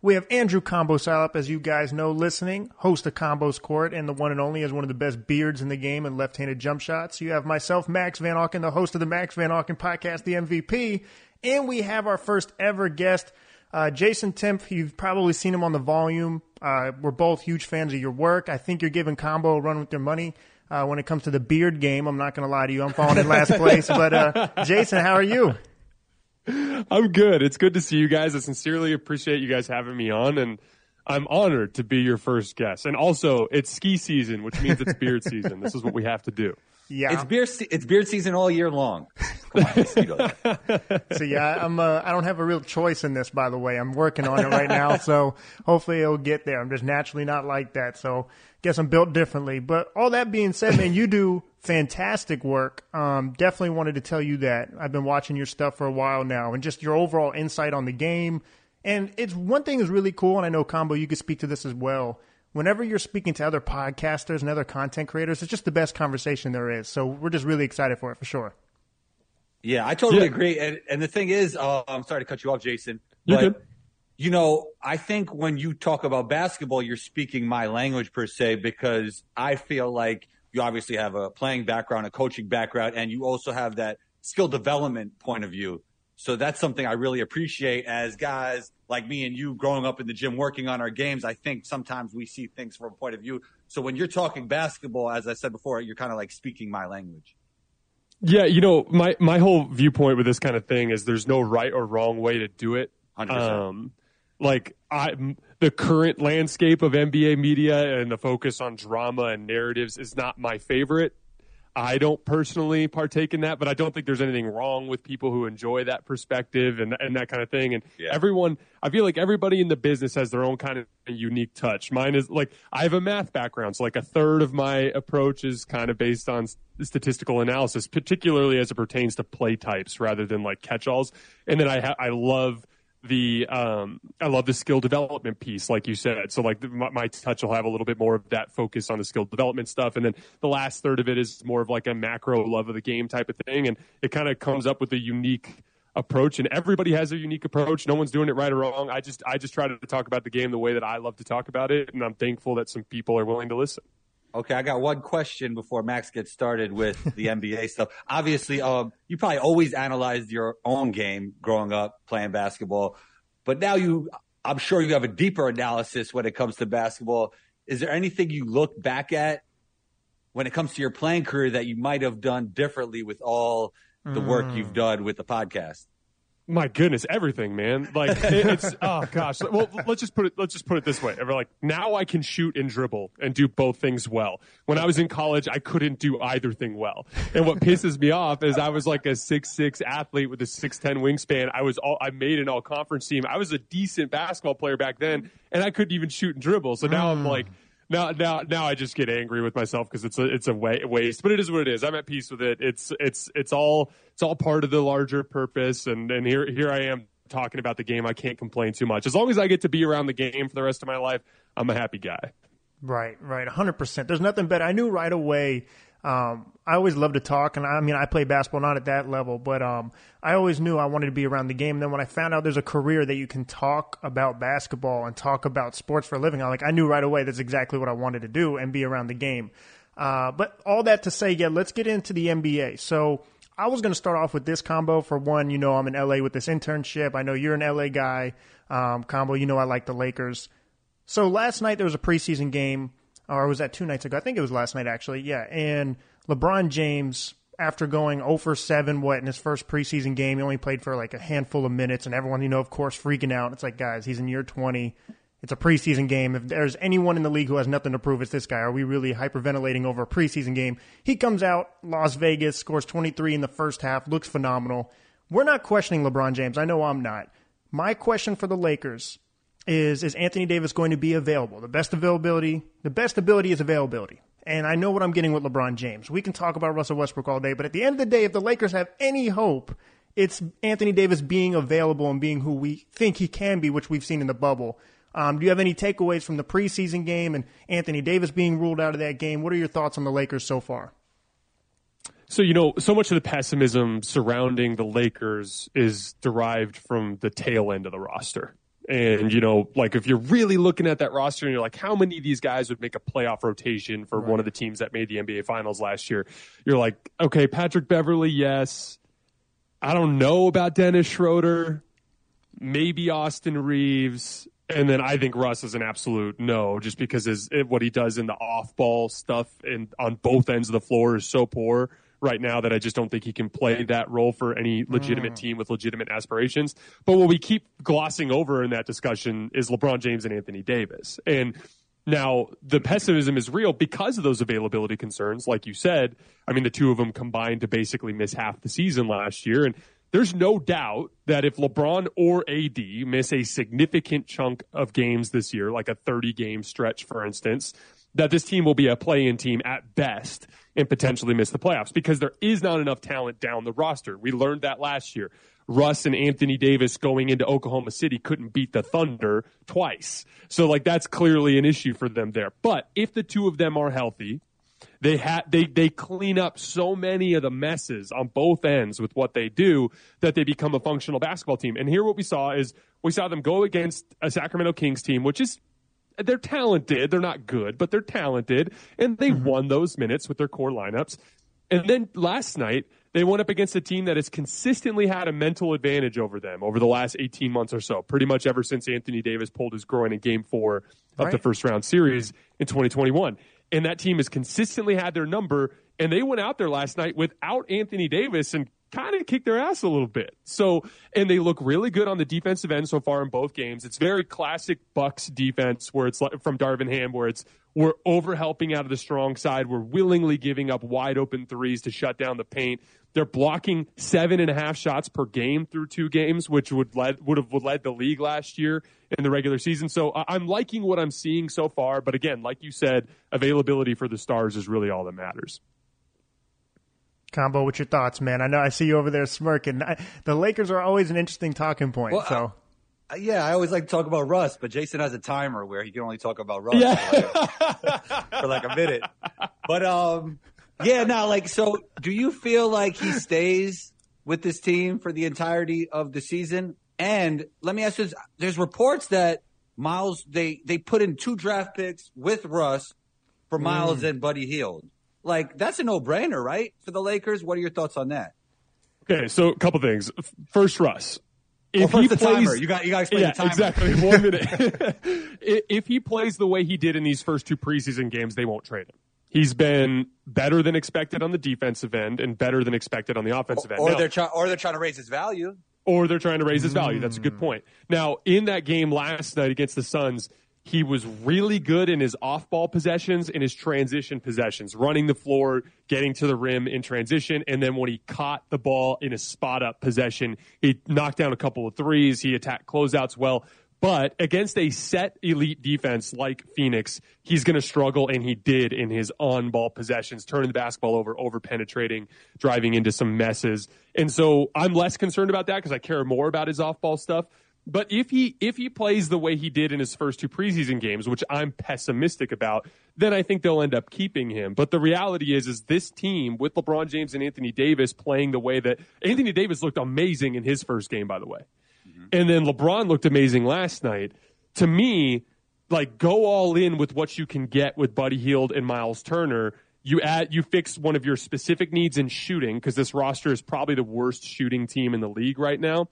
We have Andrew Combo Salop, as you guys know, listening, host of Combos Court, and the one and only is one of the best beards in the game and left-handed jump shots. You have myself, Max Van Auken, the host of the Max Van Auken podcast, the MVP, and we have our first ever guest, uh, Jason Timpf. You've probably seen him on the volume. Uh, we're both huge fans of your work. I think you're giving Combo a run with their money. Uh, when it comes to the beard game, I'm not going to lie to you. I'm falling in last place. But uh, Jason, how are you? I'm good. It's good to see you guys. I sincerely appreciate you guys having me on, and I'm honored to be your first guest. And also, it's ski season, which means it's beard season. This is what we have to do. Yeah, it's beard. Se- it's beard season all year long. Come on, so yeah, I'm. Uh, I don't have a real choice in this. By the way, I'm working on it right now. so hopefully it'll get there. I'm just naturally not like that. So guess I'm built differently. But all that being said, man, you do fantastic work. Um, definitely wanted to tell you that I've been watching your stuff for a while now, and just your overall insight on the game. And it's one thing is really cool, and I know Combo, you could speak to this as well. Whenever you're speaking to other podcasters and other content creators, it's just the best conversation there is. So we're just really excited for it for sure. Yeah, I totally yeah. agree. And, and the thing is, uh, I'm sorry to cut you off, Jason. You're but, good. You know, I think when you talk about basketball, you're speaking my language per se because I feel like you obviously have a playing background, a coaching background, and you also have that skill development point of view. So that's something I really appreciate as guys like me and you growing up in the gym working on our games. I think sometimes we see things from a point of view. So when you're talking basketball, as I said before, you're kind of like speaking my language. Yeah, you know, my my whole viewpoint with this kind of thing is there's no right or wrong way to do it. 100%. Um, like I the current landscape of NBA media and the focus on drama and narratives is not my favorite. I don't personally partake in that, but I don't think there's anything wrong with people who enjoy that perspective and, and that kind of thing. And yeah. everyone, I feel like everybody in the business has their own kind of unique touch. Mine is like, I have a math background. So like a third of my approach is kind of based on statistical analysis, particularly as it pertains to play types rather than like catch alls. And then I, ha- I love the um, I love the skill development piece, like you said. So like my, my, touch will have a little bit more of that focus on the skill development stuff, and then the last third of it is more of like a macro love of the game type of thing, and it kind of comes up with a unique approach. And everybody has a unique approach. No one's doing it right or wrong. I just I just try to talk about the game the way that I love to talk about it, and I'm thankful that some people are willing to listen. Okay, I got one question before Max gets started with the NBA stuff. Obviously, um, you probably always analyzed your own game growing up playing basketball, but now you, I'm sure you have a deeper analysis when it comes to basketball. Is there anything you look back at when it comes to your playing career that you might have done differently with all the work you've mm. done with the podcast? My goodness, everything, man. Like it's oh gosh. Well, let's just put it. Let's just put it this way. Ever like now I can shoot and dribble and do both things well. When I was in college, I couldn't do either thing well. And what pisses me off is I was like a six six athlete with a six ten wingspan. I was all I made an all conference team. I was a decent basketball player back then, and I couldn't even shoot and dribble. So now I'm mm. like now now now I just get angry with myself because it's a it's a waste. But it is what it is. I'm at peace with it. It's it's it's all it's all part of the larger purpose. And and here here I am talking about the game. I can't complain too much as long as I get to be around the game for the rest of my life. I'm a happy guy. Right, right, 100%. There's nothing better. I knew right away um, I always love to talk, and I mean, I play basketball not at that level, but um, I always knew I wanted to be around the game. And then when I found out there's a career that you can talk about basketball and talk about sports for a living, I like I knew right away that's exactly what I wanted to do and be around the game. Uh, but all that to say, yeah, let's get into the NBA. So I was going to start off with this combo. For one, you know, I'm in LA with this internship. I know you're an LA guy. Um, combo, you know, I like the Lakers. So last night there was a preseason game or was that two nights ago? I think it was last night actually. Yeah, and LeBron James, after going 0 for 7, what in his first preseason game, he only played for like a handful of minutes, and everyone, you know, of course, freaking out. It's like, guys, he's in year 20. It's a preseason game. If there's anyone in the league who has nothing to prove, it's this guy. Are we really hyperventilating over a preseason game? He comes out, Las Vegas, scores 23 in the first half, looks phenomenal. We're not questioning LeBron James. I know I'm not. My question for the Lakers is is Anthony Davis going to be available? The best availability, the best ability is availability. And I know what I'm getting with LeBron James. We can talk about Russell Westbrook all day, but at the end of the day, if the Lakers have any hope, it's Anthony Davis being available and being who we think he can be, which we've seen in the bubble. Um, do you have any takeaways from the preseason game and Anthony Davis being ruled out of that game? What are your thoughts on the Lakers so far? So, you know, so much of the pessimism surrounding the Lakers is derived from the tail end of the roster. And, you know, like if you're really looking at that roster and you're like, how many of these guys would make a playoff rotation for right. one of the teams that made the NBA finals last year? You're like, okay, Patrick Beverley, yes. I don't know about Dennis Schroeder, maybe Austin Reaves. And then I think Russ is an absolute no, just because his, what he does in the off ball stuff and on both ends of the floor is so poor right now that I just don't think he can play that role for any legitimate mm. team with legitimate aspirations. But what we keep glossing over in that discussion is LeBron James and Anthony Davis. And now the pessimism is real because of those availability concerns. Like you said, I mean, the two of them combined to basically miss half the season last year. And there's no doubt that if LeBron or AD miss a significant chunk of games this year, like a 30 game stretch, for instance, that this team will be a play-in team at best and potentially miss the playoffs because there is not enough talent down the roster. We learned that last year. Russ and Anthony Davis going into Oklahoma City couldn't beat the Thunder twice. So like that's clearly an issue for them there. But if the two of them are healthy, they ha- they they clean up so many of the messes on both ends with what they do that they become a functional basketball team. And here what we saw is we saw them go against a Sacramento Kings team which is they're talented. They're not good, but they're talented, and they mm-hmm. won those minutes with their core lineups. And then last night, they went up against a team that has consistently had a mental advantage over them over the last 18 months or so, pretty much ever since Anthony Davis pulled his groin in game four of right. the first round series in 2021. And that team has consistently had their number, and they went out there last night without Anthony Davis and kind of kicked their ass a little bit. So, and they look really good on the defensive end so far in both games. It's very classic Bucks defense where it's like from Darvin Ham, where it's we're over helping out of the strong side. We're willingly giving up wide open threes to shut down the paint. They're blocking seven and a half shots per game through two games, which would led would have led the league last year in the regular season. So I'm liking what I'm seeing so far. But again, like you said, availability for the stars is really all that matters. Combo, what's your thoughts, man? I know I see you over there smirking. I, the Lakers are always an interesting talking point. Well, so. Uh, yeah, I always like to talk about Russ, but Jason has a timer where he can only talk about Russ yeah. for, like a, for like a minute. But um, yeah, now like, so do you feel like he stays with this team for the entirety of the season? And let me ask you: this, There's reports that Miles they they put in two draft picks with Russ for Miles mm. and Buddy Hield. Like that's a no-brainer, right? For the Lakers. What are your thoughts on that? Okay, so a couple things. First, Russ. If well, he plays, timer. You got you got to explain yeah, the timer. Exactly. One minute. if he plays the way he did in these first two preseason games, they won't trade him. He's been better than expected on the defensive end and better than expected on the offensive end. Or now, they're trying, or they're trying to raise his value. Or they're trying to raise his value. That's a good mm. point. Now, in that game last night against the Suns, he was really good in his off ball possessions, in his transition possessions, running the floor, getting to the rim in transition. And then when he caught the ball in a spot up possession, he knocked down a couple of threes. He attacked closeouts well. But against a set elite defense like Phoenix, he's going to struggle, and he did in his on ball possessions, turning the basketball over, over penetrating, driving into some messes. And so I'm less concerned about that because I care more about his off ball stuff. But if he if he plays the way he did in his first two preseason games, which I'm pessimistic about, then I think they'll end up keeping him. But the reality is, is this team with LeBron James and Anthony Davis playing the way that Anthony Davis looked amazing in his first game, by the way, mm-hmm. and then LeBron looked amazing last night. To me, like go all in with what you can get with Buddy Hield and Miles Turner you add you fix one of your specific needs in shooting because this roster is probably the worst shooting team in the league right now.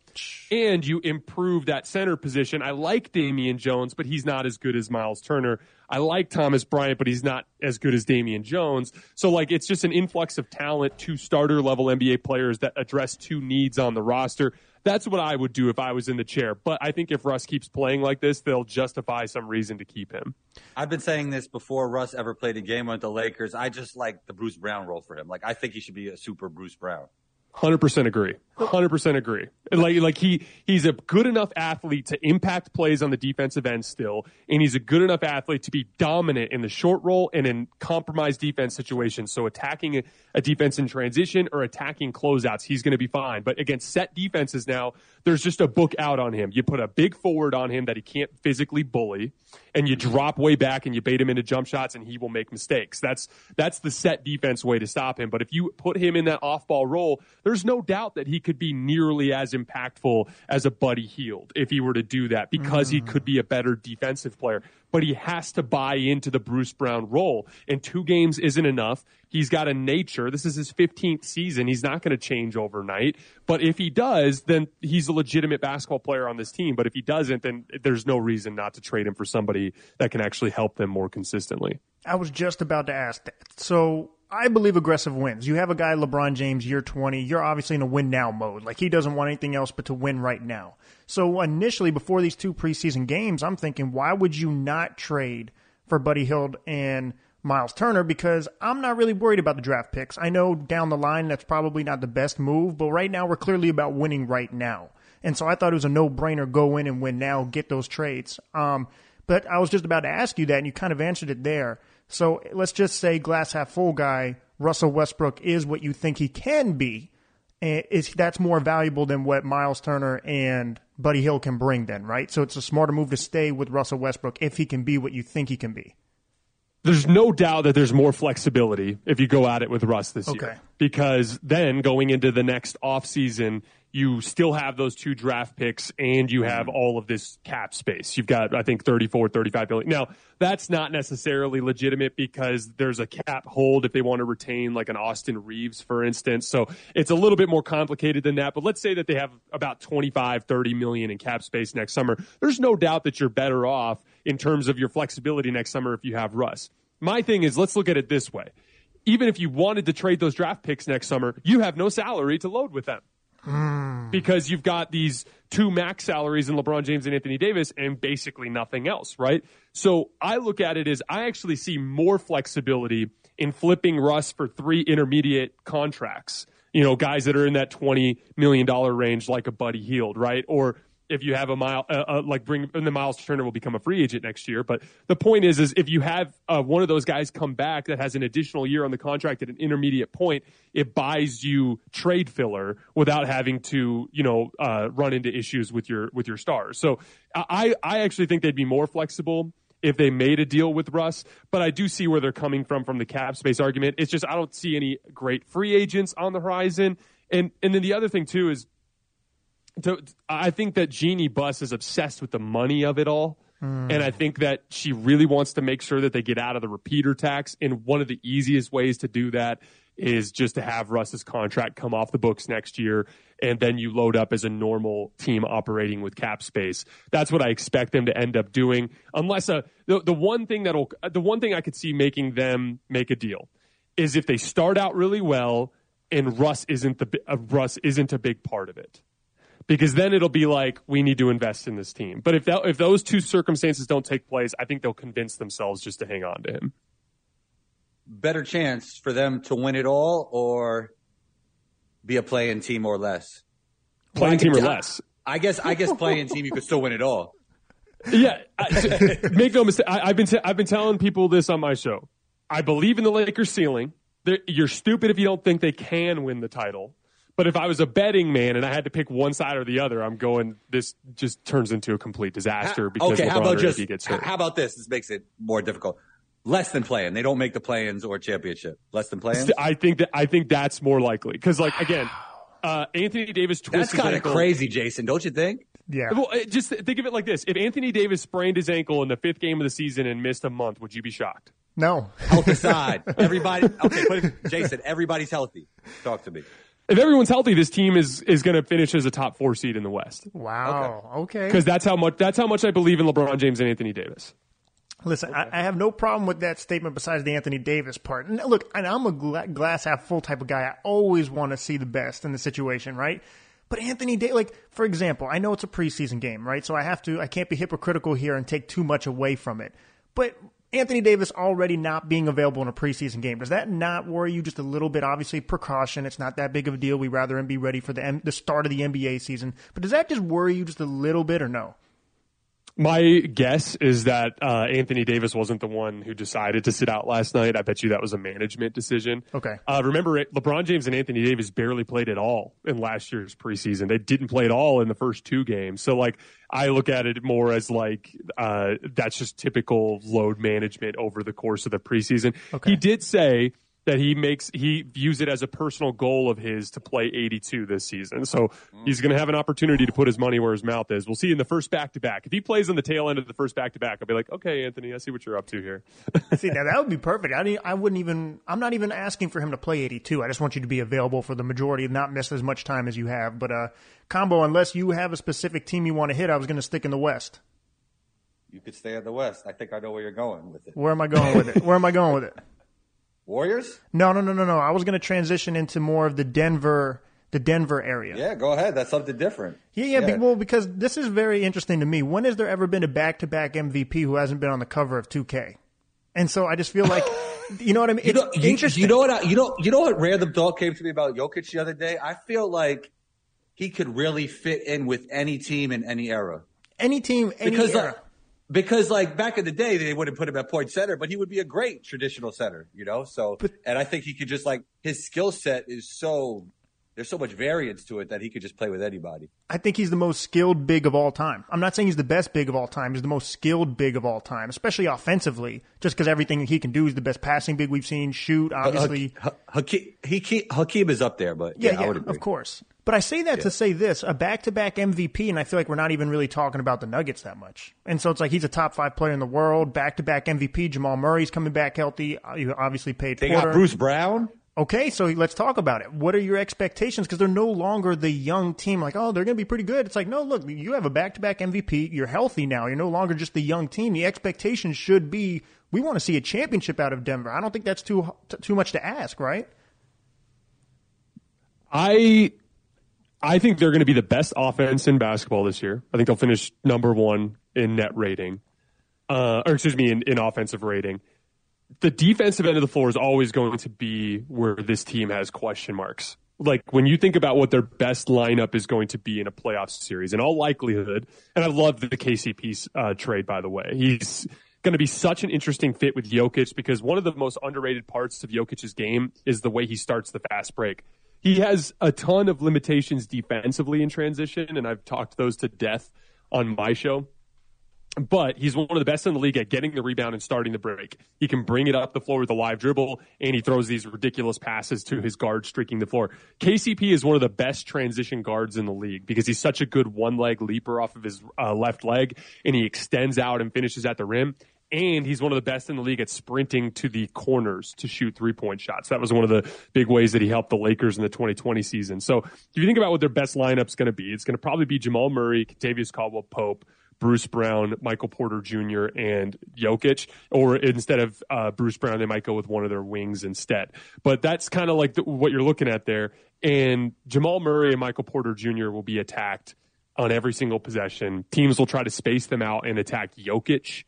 And you improve that center position. I like damian jones but he's not as good as miles turner i like thomas bryant but he's not as good as damian jones so like it's just an influx of talent two starter level nba players that address two needs on the roster that's what I would do if I was in the chair. But I think if Russ keeps playing like this, they'll justify some reason to keep him. I've been saying this before Russ ever played a game with the Lakers. I just like the Bruce Brown role for him. Like I think he should be a super Bruce Brown. Hundred percent agree. Hundred percent agree. Like like he he's a good enough athlete to impact plays on the defensive end still, and he's a good enough athlete to be dominant in the short roll and in compromised defense situations. So attacking a, a defense in transition or attacking closeouts, he's going to be fine. But against set defenses now, there's just a book out on him. You put a big forward on him that he can't physically bully, and you drop way back and you bait him into jump shots, and he will make mistakes. That's that's the set defense way to stop him. But if you put him in that off ball role there's no doubt that he could be nearly as impactful as a Buddy Hield if he were to do that because mm. he could be a better defensive player. But he has to buy into the Bruce Brown role. And two games isn't enough. He's got a nature. This is his 15th season. He's not going to change overnight. But if he does, then he's a legitimate basketball player on this team. But if he doesn't, then there's no reason not to trade him for somebody that can actually help them more consistently. I was just about to ask that. So I believe aggressive wins. You have a guy, LeBron James, year 20. You're obviously in a win now mode. Like, he doesn't want anything else but to win right now. So, initially, before these two preseason games, I'm thinking, why would you not trade for Buddy Hield and Miles Turner? Because I'm not really worried about the draft picks. I know down the line that's probably not the best move, but right now we're clearly about winning right now. And so I thought it was a no brainer go in and win now, get those trades. Um, but I was just about to ask you that, and you kind of answered it there. So let's just say glass half full guy, Russell Westbrook is what you think he can be. And is that's more valuable than what Miles Turner and Buddy Hield can bring then, right? So it's a smarter move to stay with Russell Westbrook if he can be what you think he can be. There's no doubt that there's more flexibility if you go at it with Russ this okay. year. Because then going into the next offseason, you still have those two draft picks and you have all of this cap space. You've got, I think, 34, 35 billion. Now, that's not necessarily legitimate because there's a cap hold if they want to retain like an Austin Reaves, for instance. So it's a little bit more complicated than that. But let's say that they have about 25, 30 million in cap space next summer. There's no doubt that you're better off in terms of your flexibility next summer if you have Russ. My thing is, let's look at it this way. Even if you wanted to trade those draft picks next summer, you have no salary to load with them. Mm. Because you've got these two max salaries in LeBron James and Anthony Davis and basically nothing else, right? So I look at it as I actually see more flexibility in flipping Russ for three intermediate contracts. You know, guys that are in that $20 million range, like a Buddy Hield, right? Or if you have a mile uh, uh, like bring and the Miles Turner will become a free agent next year. But the point is, is if you have uh, one of those guys come back that has an additional year on the contract at an intermediate point, it buys you trade filler without having to you know uh, run into issues with your with your stars. So I I actually think they'd be more flexible if they made a deal with Russ. But I do see where they're coming from from the cap space argument. It's just I don't see any great free agents on the horizon. And and then the other thing too is to, I think that Jeanie Buss is obsessed with the money of it all. Mm. And I think that she really wants to make sure that they get out of the repeater tax. And one of the easiest ways to do that is just to have Russ's contract come off the books next year. And then you load up as a normal team operating with cap space. That's what I expect them to end up doing. Unless a, uh, the, the one thing that'll, the one thing I could see making them make a deal is if they start out really well and Russ isn't the, uh, Russ isn't a big part of it because then it'll be like we need to invest in this team. But if that, if those two circumstances don't take place, I think they'll convince themselves just to hang on to him. Better chance for them to win it all or be a play-in team or less. Playing team or less. I guess I guess playing team you could still win it all. Yeah, I, make no mistake. I, have been t- I've been telling people this on my show. I believe in the Lakers ceiling. They're, you're stupid if you don't think they can win the title. But if I was a betting man and I had to pick one side or the other, I'm going. This just turns into a complete disaster because okay, LeBron how about just, gets hurt. How about this? This makes it more difficult. Less than playing. They don't make the play-ins or championship. Less than playing. I think that I think that's more likely because, like, again, uh, Anthony Davis twisted. That's kind of crazy, Jason. Don't you think? Yeah. Well, uh, just think of it like this: If Anthony Davis sprained his ankle in the fifth game of the season and missed a month, would you be shocked? No. Health aside, everybody. Okay, put it, Jason. Everybody's healthy. Talk to me if everyone's healthy, this team is is going to finish as a top four seed in the West. Wow. Okay. Because that's how much that's how much I believe in LeBron James and Anthony Davis. Listen, okay. I, I, have no problem with that statement besides the Anthony Davis part. And look, and I'm a gla- glass half full type of guy. I always want to see the best in the situation, right? But Anthony Davis, like for example, I know it's a preseason game, right? So I have to, I can't be hypocritical here and take too much away from it. But Anthony Davis already not being available in a preseason game, does that not worry you just a little bit? Obviously, precaution. It's not that big of a deal. We rather him be ready for the the start of the NBA season. But does that just worry you just a little bit, or no? My guess is that uh, Anthony Davis wasn't the one who decided to sit out last night. I bet you that was a management decision. Okay. Uh, remember, LeBron James and Anthony Davis barely played at all in last year's preseason. They didn't play at all in the first two games. So, like, I look at it more as like uh, that's just typical load management over the course of the preseason. Okay. He did say that he makes he views it as a personal goal of his to play 82 this season. So he's going to have an opportunity to put his money where his mouth is. We'll see in the first back to back. If he plays on the tail end of the first back to back, I'll be like, okay, Anthony, I see what you're up to here. See, now that would be perfect. I, didn't- I wouldn't even. I'm not even asking for him to play 82. I just want you to be available for the majority and not miss as much time as you have. But uh, combo, unless you have a specific team you want to hit, I was going to stick in the West. You could stay at the West. I think I know where you're going with it. Where am I going with it? Where am I going with it? Warriors? No, no, no, no, no. I was going to transition into more of the Denver, the Denver area. Yeah, go ahead. That's something different. Yeah, yeah, be- well, because this is very interesting to me. When has there ever been a back-to-back MVP who hasn't been on the cover of 2K? And so I just feel like, you know what I mean? You It's know, you, interesting. you know what? I, you know, you know what? Random thought came to me about Jokic the other day. I feel like he could really fit in with any team in any era. any team, any because uh, era. Because like back in the day they wouldn't put him at point center, but he would be a great traditional center, you know. So and I think he could just like his skill set is so there's so much variance to it that he could just play with anybody. I think he's the most skilled big of all time. I'm not saying he's the best big of all time. He's the most skilled big of all time, especially offensively, just because everything he can do is the best passing big we've seen. Shoot, obviously. Ha- Hakeem, he, Hakeem is up there, but yeah, Yeah, yeah, of course. But I say that to say this: a back-to-back MVP, and I feel like we're not even really talking about the Nuggets that much. And so it's like he's a top five player in the world, back-to-back MVP. Jamal Murray's coming back healthy. Uh, You obviously paid They Porter. got Bruce Brown. Okay, so let's talk about it. What are your expectations? Because they're no longer the young team. Like, oh, they're going to be pretty good. It's like, no, look, you have a back-to-back MVP. You're healthy now. You're no longer just the young team. The expectations should be we want to see a championship out of Denver. I don't think that's too too much to ask, right? I I think they're going to be the best offense in basketball this year. I think they'll finish number one in net rating, uh, or excuse me, in, in offensive rating. The defensive end of the floor is always going to be where this team has question marks. Like when you think about what their best lineup is going to be in a playoff series, in all likelihood, and I love the KCP uh, trade, by the way. He's going to be such an interesting fit with Jokic because one of the most underrated parts of Jokic's game is the way he starts the fast break he has a ton of limitations defensively in transition, and I've talked those to death on my show. But he's one of the best in the league at getting the rebound and starting the break. He can bring it up the floor with a live dribble, and he throws these ridiculous passes to his guard streaking the floor. KCP is one of the best transition guards in the league because he's such a good one leg leaper off of his uh, left leg, and he extends out and finishes at the rim and he's one of the best in the league at sprinting to the corners to shoot three point shots. That was one of the big ways that he helped the Lakers in the 2020 season. So if you think about what their best lineup's going to be, it's going to probably be Jamal Murray, Kentavious Caldwell Pope, Bruce Brown, Michael Porter Jr., and Jokic. Or instead of uh, Bruce Brown, they might go with one of their wings instead. But that's kind of like the, what you're looking at there. And Jamal Murray and Michael Porter Jr. will be attacked on every single possession. Teams will try to space them out and attack Jokic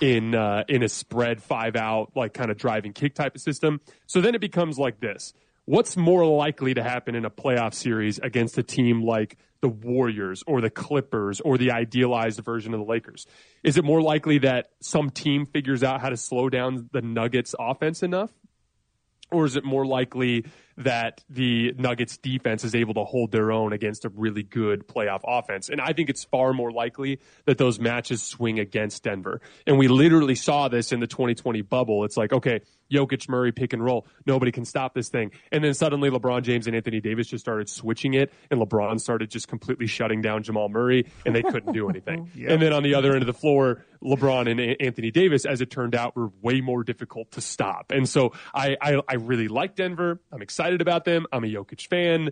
in uh, in a spread five out, like kind of driving kick type of system. So then it becomes like this. What's more likely to happen in a playoff series against a team like the Warriors or the Clippers or the idealized version of the Lakers? Is it more likely that some team figures out how to slow down the Nuggets offense enough? Or is it more likely that the Nuggets defense is able to hold their own against a really good playoff offense? And I think it's far more likely that those matches swing against Denver. And we literally saw this in the 2020 bubble. It's like, okay, Jokic, Murray, pick and roll. Nobody can stop this thing. And then suddenly LeBron James and Anthony Davis just started switching it, and LeBron started just completely shutting down Jamal Murray, and they couldn't do anything. And then on the other end of the floor, LeBron and A- Anthony Davis, as it turned out, were way more difficult to stop. And so I, I, I really like Denver. I'm excited about them. I'm a Jokic fan.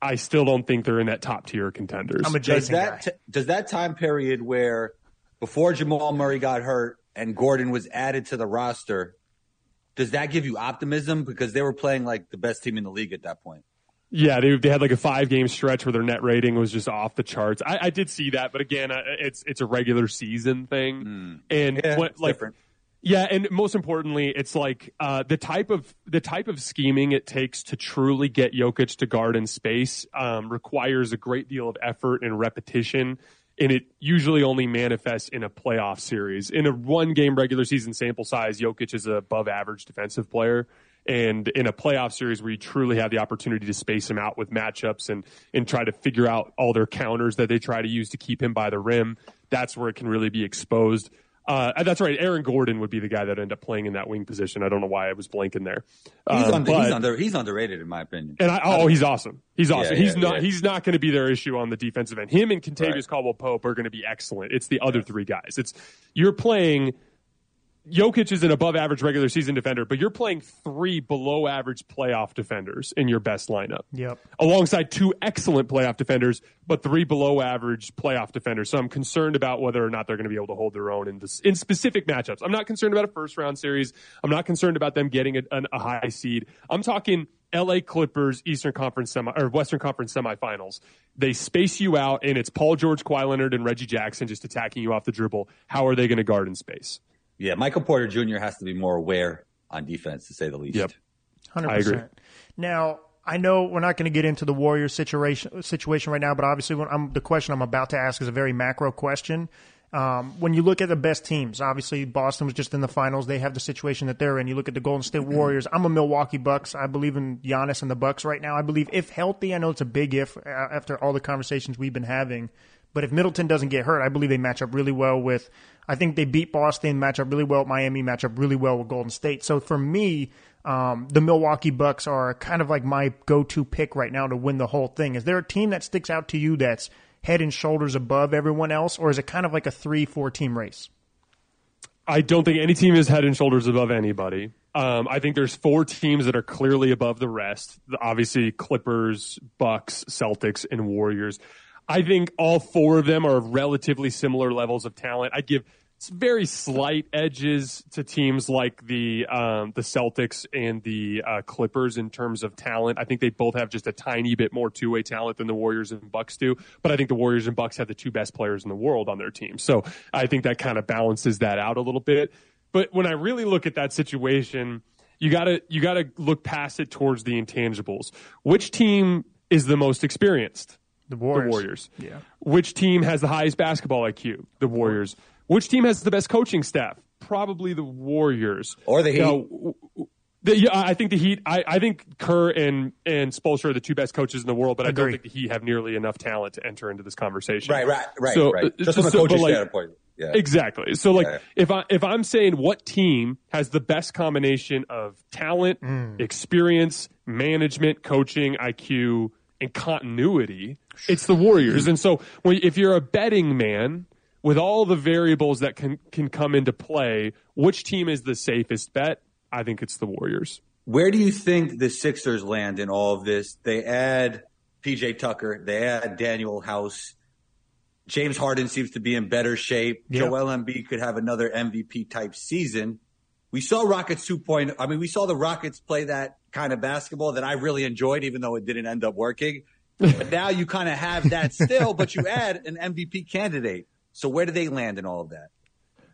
I still don't think they're in that top tier contenders. I'm a Does that guy. t- does that time period where before Jamal Murray got hurt and Gordon was added to the roster, does that give you optimism because they were playing like the best team in the league at that point? Yeah, they, they had like a five game stretch where their net rating was just off the charts. I, I did see that, but again, uh, it's it's a regular season thing, and Hmm. Yeah, what, like different. Yeah, and most importantly, it's like uh, the type of the type of scheming it takes to truly get Jokic to guard in space um, requires a great deal of effort and repetition, and it usually only manifests in a playoff series. In a one game regular season sample size, Jokic is a above average defensive player. And in a playoff series where you truly have the opportunity to space him out with matchups and, and try to figure out all their counters that they try to use to keep him by the rim, that's where it can really be exposed. Uh, that's right. Aaron Gordon would be the guy that ended up playing in that wing position. I don't know why I was blanking there. He's, Um, under, but- he's, under, he's underrated in my opinion. and I, oh, he's awesome. He's awesome. Yeah, he's yeah, not. yeah. He's not going to be their issue on the defensive end. Him and Kentavious Right. Caldwell Pope are going to be excellent. It's the other three guys. It's you're playing. Jokic is an above average regular season defender, but you're playing three below average playoff defenders in your best lineup. Yep. Alongside two excellent playoff defenders, but three below average playoff defenders. So I'm concerned about whether or not they're going to be able to hold their own in this, in specific matchups. I'm not concerned about a first round series. I'm not concerned about them getting a, an- a high seed. I'm talking LA Clippers Eastern Conference semi or Western Conference semifinals. They space you out, and it's Paul George, Kawhi Leonard, and Reggie Jackson just attacking you off the dribble. How are they going to guard in space? Yeah, Michael Porter Jr. has to be more aware on defense, to say the least. Yep. Hundred I agree. percent. Now, I know we're not going to get into the Warriors situation situation right now, but obviously, when I'm, the question I'm about to ask is a very macro question. Um, when you look at the best teams, obviously Boston was just in the finals. They have the situation that they're in. You look at the Golden State Warriors. I'm a Milwaukee Bucks. I believe in Giannis and the Bucks right now. I believe if healthy, I know it's a big if uh, after all the conversations we've been having. But if Middleton doesn't get hurt, I believe they match up really well with. I think they beat Boston, match up really well Miami, match up really well with Golden State. So for me, um, the Milwaukee Bucks are kind of like my go-to pick right now to win the whole thing. Is there a team that sticks out to you that's head and shoulders above everyone else, or is it kind of like a three-four team race? I don't think any team is head and shoulders above anybody. Um, I think there's four teams that are clearly above the rest. Obviously, Clippers, Bucks, Celtics, and Warriors. I think all four of them are relatively similar levels of talent. I'd give very slight edges to teams like the um, the Celtics and the uh, Clippers in terms of talent. I think they both have just a tiny bit more two way talent than the Warriors and Bucks do. But I think the Warriors and Bucks have the two best players in the world on their team. So I think that kind of balances that out a little bit. But when I really look at that situation, you gotta you gotta look past it towards the intangibles. Which team is the most experienced? The Warriors. The Warriors. Yeah. Which team has the highest basketball IQ? The Warriors. Which team has the best coaching staff? Probably the Warriors. Or the Heat. Now, w- w- the, yeah, I think the Heat. I, I think Kerr and and Spoelstra are the two best coaches in the world, but I don't think the Heat have nearly enough talent to enter into this conversation. Right, right, right, So, right. uh, Just from a coaching but, like, standpoint. Yeah. Exactly. So like Yeah. if I if I'm saying what team has the best combination of talent, experience, management, coaching, IQ, and continuity, it's the Warriors. And so when if you're a betting man with all the variables that can can come into play, which team is the safest bet? I think it's the Warriors. Where do you think the Sixers land in all of this? They add PJ Tucker, they add Danuel House. James Harden seems to be in better shape. Yeah. Joel Embiid could have another MVP type season. We saw Rockets 2.0. I mean, we saw the Rockets play that kind of basketball that I really enjoyed, even though it didn't end up working. but now you kind of have that still, but you add an MVP candidate. So where do they land in all of that?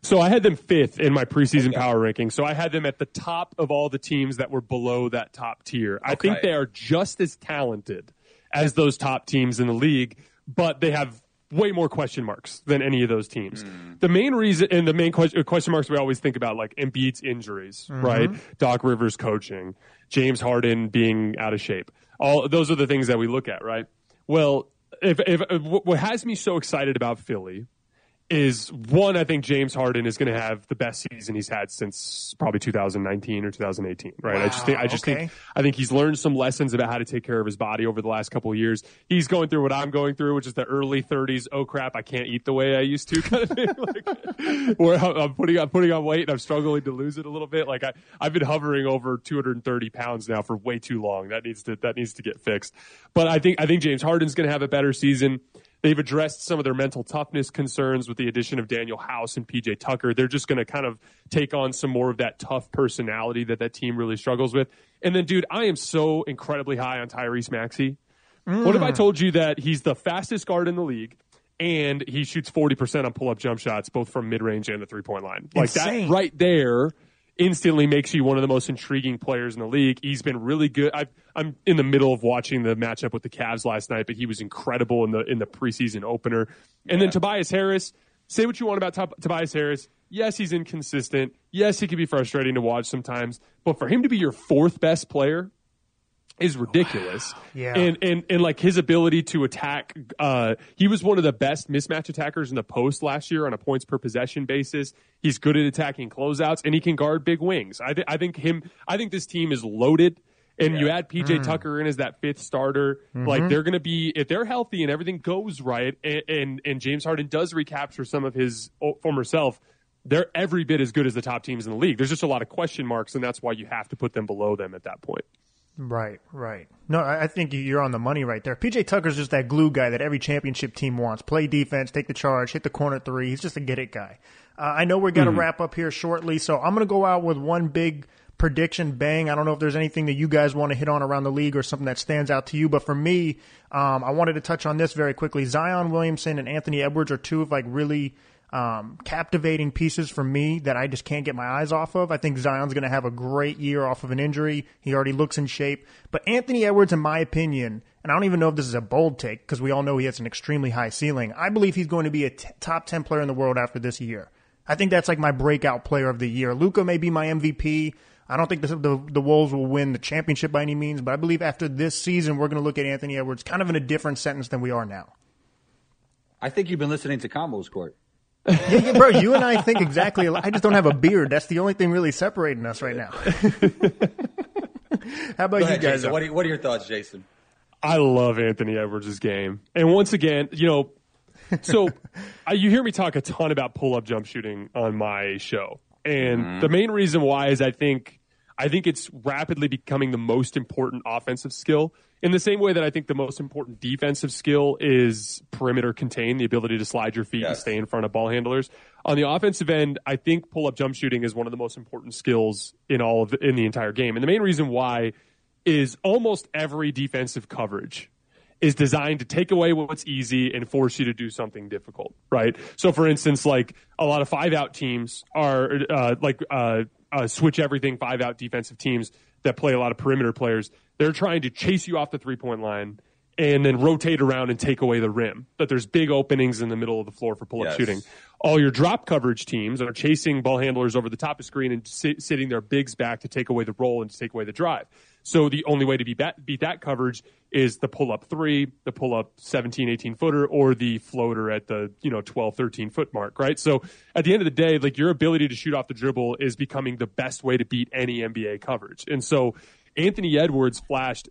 So I had them fifth in my preseason power ranking. So I had them at the top of all the teams that were below that top tier. I think they are just as talented as those top teams in the league, but they have way more question marks than any of those teams. Hmm. The main reason and the main question, uh, question marks we always think about like Embiid's injuries, mm-hmm. right? Doc Rivers coaching, James Harden being out of shape. All those are the things that we look at, right? Well, if, if, uh, if what has me so excited about Philly is one, I think James Harden is going to have the best season he's had since probably 2019 or 2018. Right? I just think I just okay. think I think he's learned some lessons about how to take care of his body over the last couple of years. He's going through what I'm going through, which is the early 30s. Oh crap, I can't eat the way I used to, kind of thing. like, where I'm I'm putting I'm putting on weight and I'm struggling to lose it a little bit. Like I I've been hovering over 230 pounds now for way too long. That needs to that needs to get fixed. But I think I think James Harden's going to have a better season. They've addressed some of their mental toughness concerns with the addition of Danuel House and PJ Tucker. They're just going to kind of take on some more of that tough personality that that team really struggles with. And then, dude, I am so incredibly high on Tyrese Maxey. What if I mm. told you that he's the fastest guard in the league and he shoots 40% on pull up jump shots, both from mid range and the three point line. Like Insane. that right there instantly makes you one of the most intriguing players in the league. He's been really good. i am in the middle of watching the matchup with the Cavs last night, but he was incredible in the in the preseason opener. And then Tobias Harris, say what you want about Tob- Tobias Harris. Yes, he's inconsistent. Yes, he can be frustrating to watch sometimes. But for him to be your fourth best player is ridiculous. Wow. Yeah. And and and like his ability to attack uh he was one of the best mismatch attackers in the post last year on a points per possession basis. He's good at attacking closeouts and he can guard big wings. I th- I think him I think this team is loaded. And you add PJ Tucker in as that fifth starter, like they're going to be if they're healthy and everything goes right, and, and and James Harden does recapture some of his former self, they're every bit as good as the top teams in the league. There's just a lot of question marks, and that's why you have to put them below them at that point. Right, right. No, I think you're on the money right there. PJ Tucker's just that glue guy that every championship team wants. Play defense, take the charge, hit the corner three. He's just a get it guy. Uh, I know we're going to wrap up here shortly, so I'm going to go out with one big prediction bang. I don't know if there's anything that you guys want to hit on around the league or something that stands out to you, but for me, um, I wanted to touch on this very quickly. Zion Williamson and Anthony Edwards are two of like really um, captivating pieces for me that I just can't get my eyes off of. I think Zion's going to have a great year off of an injury. He already looks in shape. But Anthony Edwards, in my opinion, and I don't even know if this is a bold take because we all know he has an extremely high ceiling. I believe he's going to be a t- top 10 player in the world after this year. I think that's like my breakout player of the year. Luka may be my MVP. I don't think the, the, the Wolves will win the championship by any means, but I believe after this season, we're going to look at Anthony Edwards kind of in a different sentence than we are now. I think you've been listening to Combos Court. Yeah, yeah, bro, you and I think exactly. alike. I just don't have a beard. That's the only thing really separating us right now. How about Go you guys? What are, what are your thoughts, Jason? I love Anthony Edwards' game. And once again, you know, so I, you hear me talk a ton about pull up jump shooting on my show. And mm-hmm. the main reason why is I think I think it's rapidly becoming the most important offensive skill in the same way that I think the most important defensive skill is perimeter contain, the ability to slide your feet and stay in front of ball handlers. On the offensive end, I think pull up jump shooting is one of the most important skills in all of the, in the entire game. And the main reason why is almost every defensive coverage is designed to take away what's easy and force you to do something difficult, right? So, for instance, like a lot of five out teams are uh, like uh, uh, switch everything five out defensive teams that play a lot of perimeter players. They're trying to chase you off the three point line and then rotate around and take away the rim. But there's big openings in the middle of the floor for pull up Yes. shooting. All your drop coverage teams are chasing ball handlers over the top of screen and sit, sitting their bigs back to take away the roll and to take away the drive. So the only way to be bat, beat that coverage is the pull up three, the pull up 17, 18 footer, or the floater at the, you know, 12, 13 foot mark, right? So at the end of the day, like your ability to shoot off the dribble is becoming the best way to beat any NBA coverage. And so Anthony Edwards flashed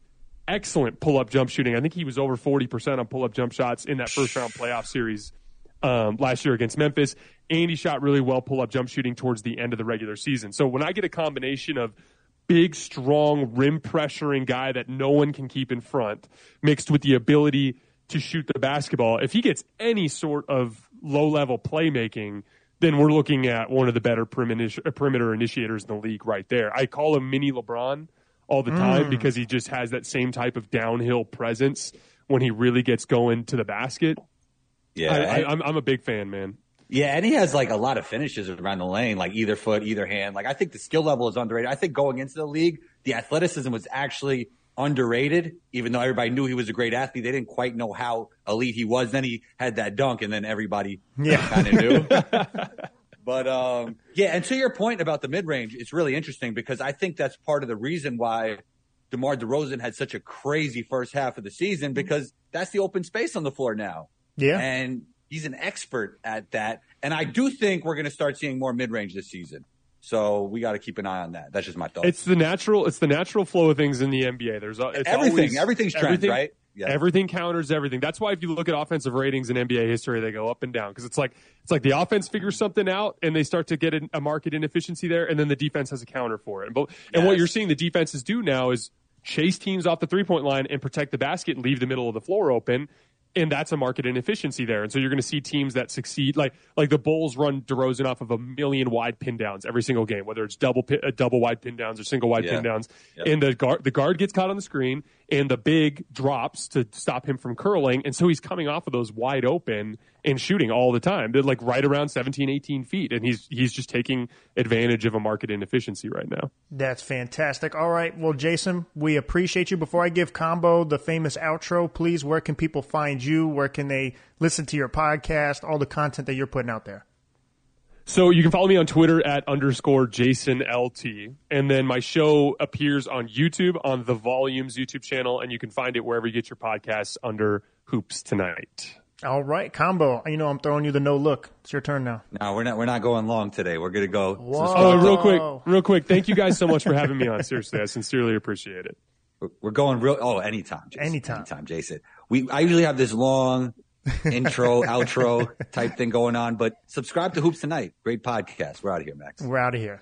excellent pull up jump shooting. I think he was over 40% on pull up jump shots in that first round playoff series um, last year against Memphis. And he shot really well pull up jump shooting towards the end of the regular season. So when I get a combination of big, strong, rim pressuring guy that no one can keep in front, mixed with the ability to shoot the basketball, if he gets any sort of low level playmaking, then we're looking at one of the better perimeter, perimeter initiators in the league right there. I call him mini LeBron all the time mm. because he just has that same type of downhill presence when he really gets going to the basket. Yeah, I, and- I, I'm, I'm a big fan, man. yeah, and he has like a lot of finishes around the lane, like either foot, either hand. Like I think the skill level is underrated. I think going into the league, the athleticism was actually underrated, even though everybody knew he was a great athlete. They didn't quite know how elite he was. Then he had that dunk, and then everybody Yeah. kind of knew. But um, yeah, and to your point about the mid range, it's really interesting because I think that's part of the reason why DeMar DeRozan had such a crazy first half of the season because that's the open space on the floor now. Yeah. And he's an expert at that. And I do think we're going to start seeing more mid range this season. So we got to keep an eye on that. That's just my thought. It's the natural. It's the natural flow of things in the NBA. There's it's Everything. always- Everything's trend, everything- right? Yeah. Everything counters everything. That's why if you look at offensive ratings in NBA history, they go up and down because it's like it's like the offense figures something out and they start to get a, a market inefficiency there, and then the defense has a counter for it. And, but, and what you're seeing the defenses do now is chase teams off the three point line and protect the basket and leave the middle of the floor open. And that's a market inefficiency there. And so you're going to see teams that succeed, like like the Bulls run DeRozan off of a million wide pin downs every single game, whether it's double pin, uh, double wide pin downs or single wide Yeah. pin downs. Yep. And the guard the guard gets caught on the screen, and the big drops to stop him from curling, and so he's coming off of those wide open, and shooting all the time. They're like right around 17, 18 feet. And he's, he's just taking advantage of a market inefficiency right now. That's fantastic. All right. Well, Jason, we appreciate you. Before I give Combo the famous outro, please, where can people find you? Where can they listen to your podcast, all the content that you're putting out there? So you can follow me on Twitter at underscore Jason LT. And then my show appears on YouTube on the Volumes YouTube channel, and you can find it wherever you get your podcasts under Hoops Tonight. All right, combo. You know I'm throwing you the no look. It's your turn now. No, we're not. We're not going long today. We're gonna go. Oh, real quick, real quick. Thank you guys so much for having me on. Seriously, I sincerely appreciate it. We're going real. Oh, anytime, Jason. Anytime, anytime, Jason. We I usually have this long intro, outro type thing going on. But subscribe to Hoops Tonight. Great podcast. We're out of here, Max. We're out of here.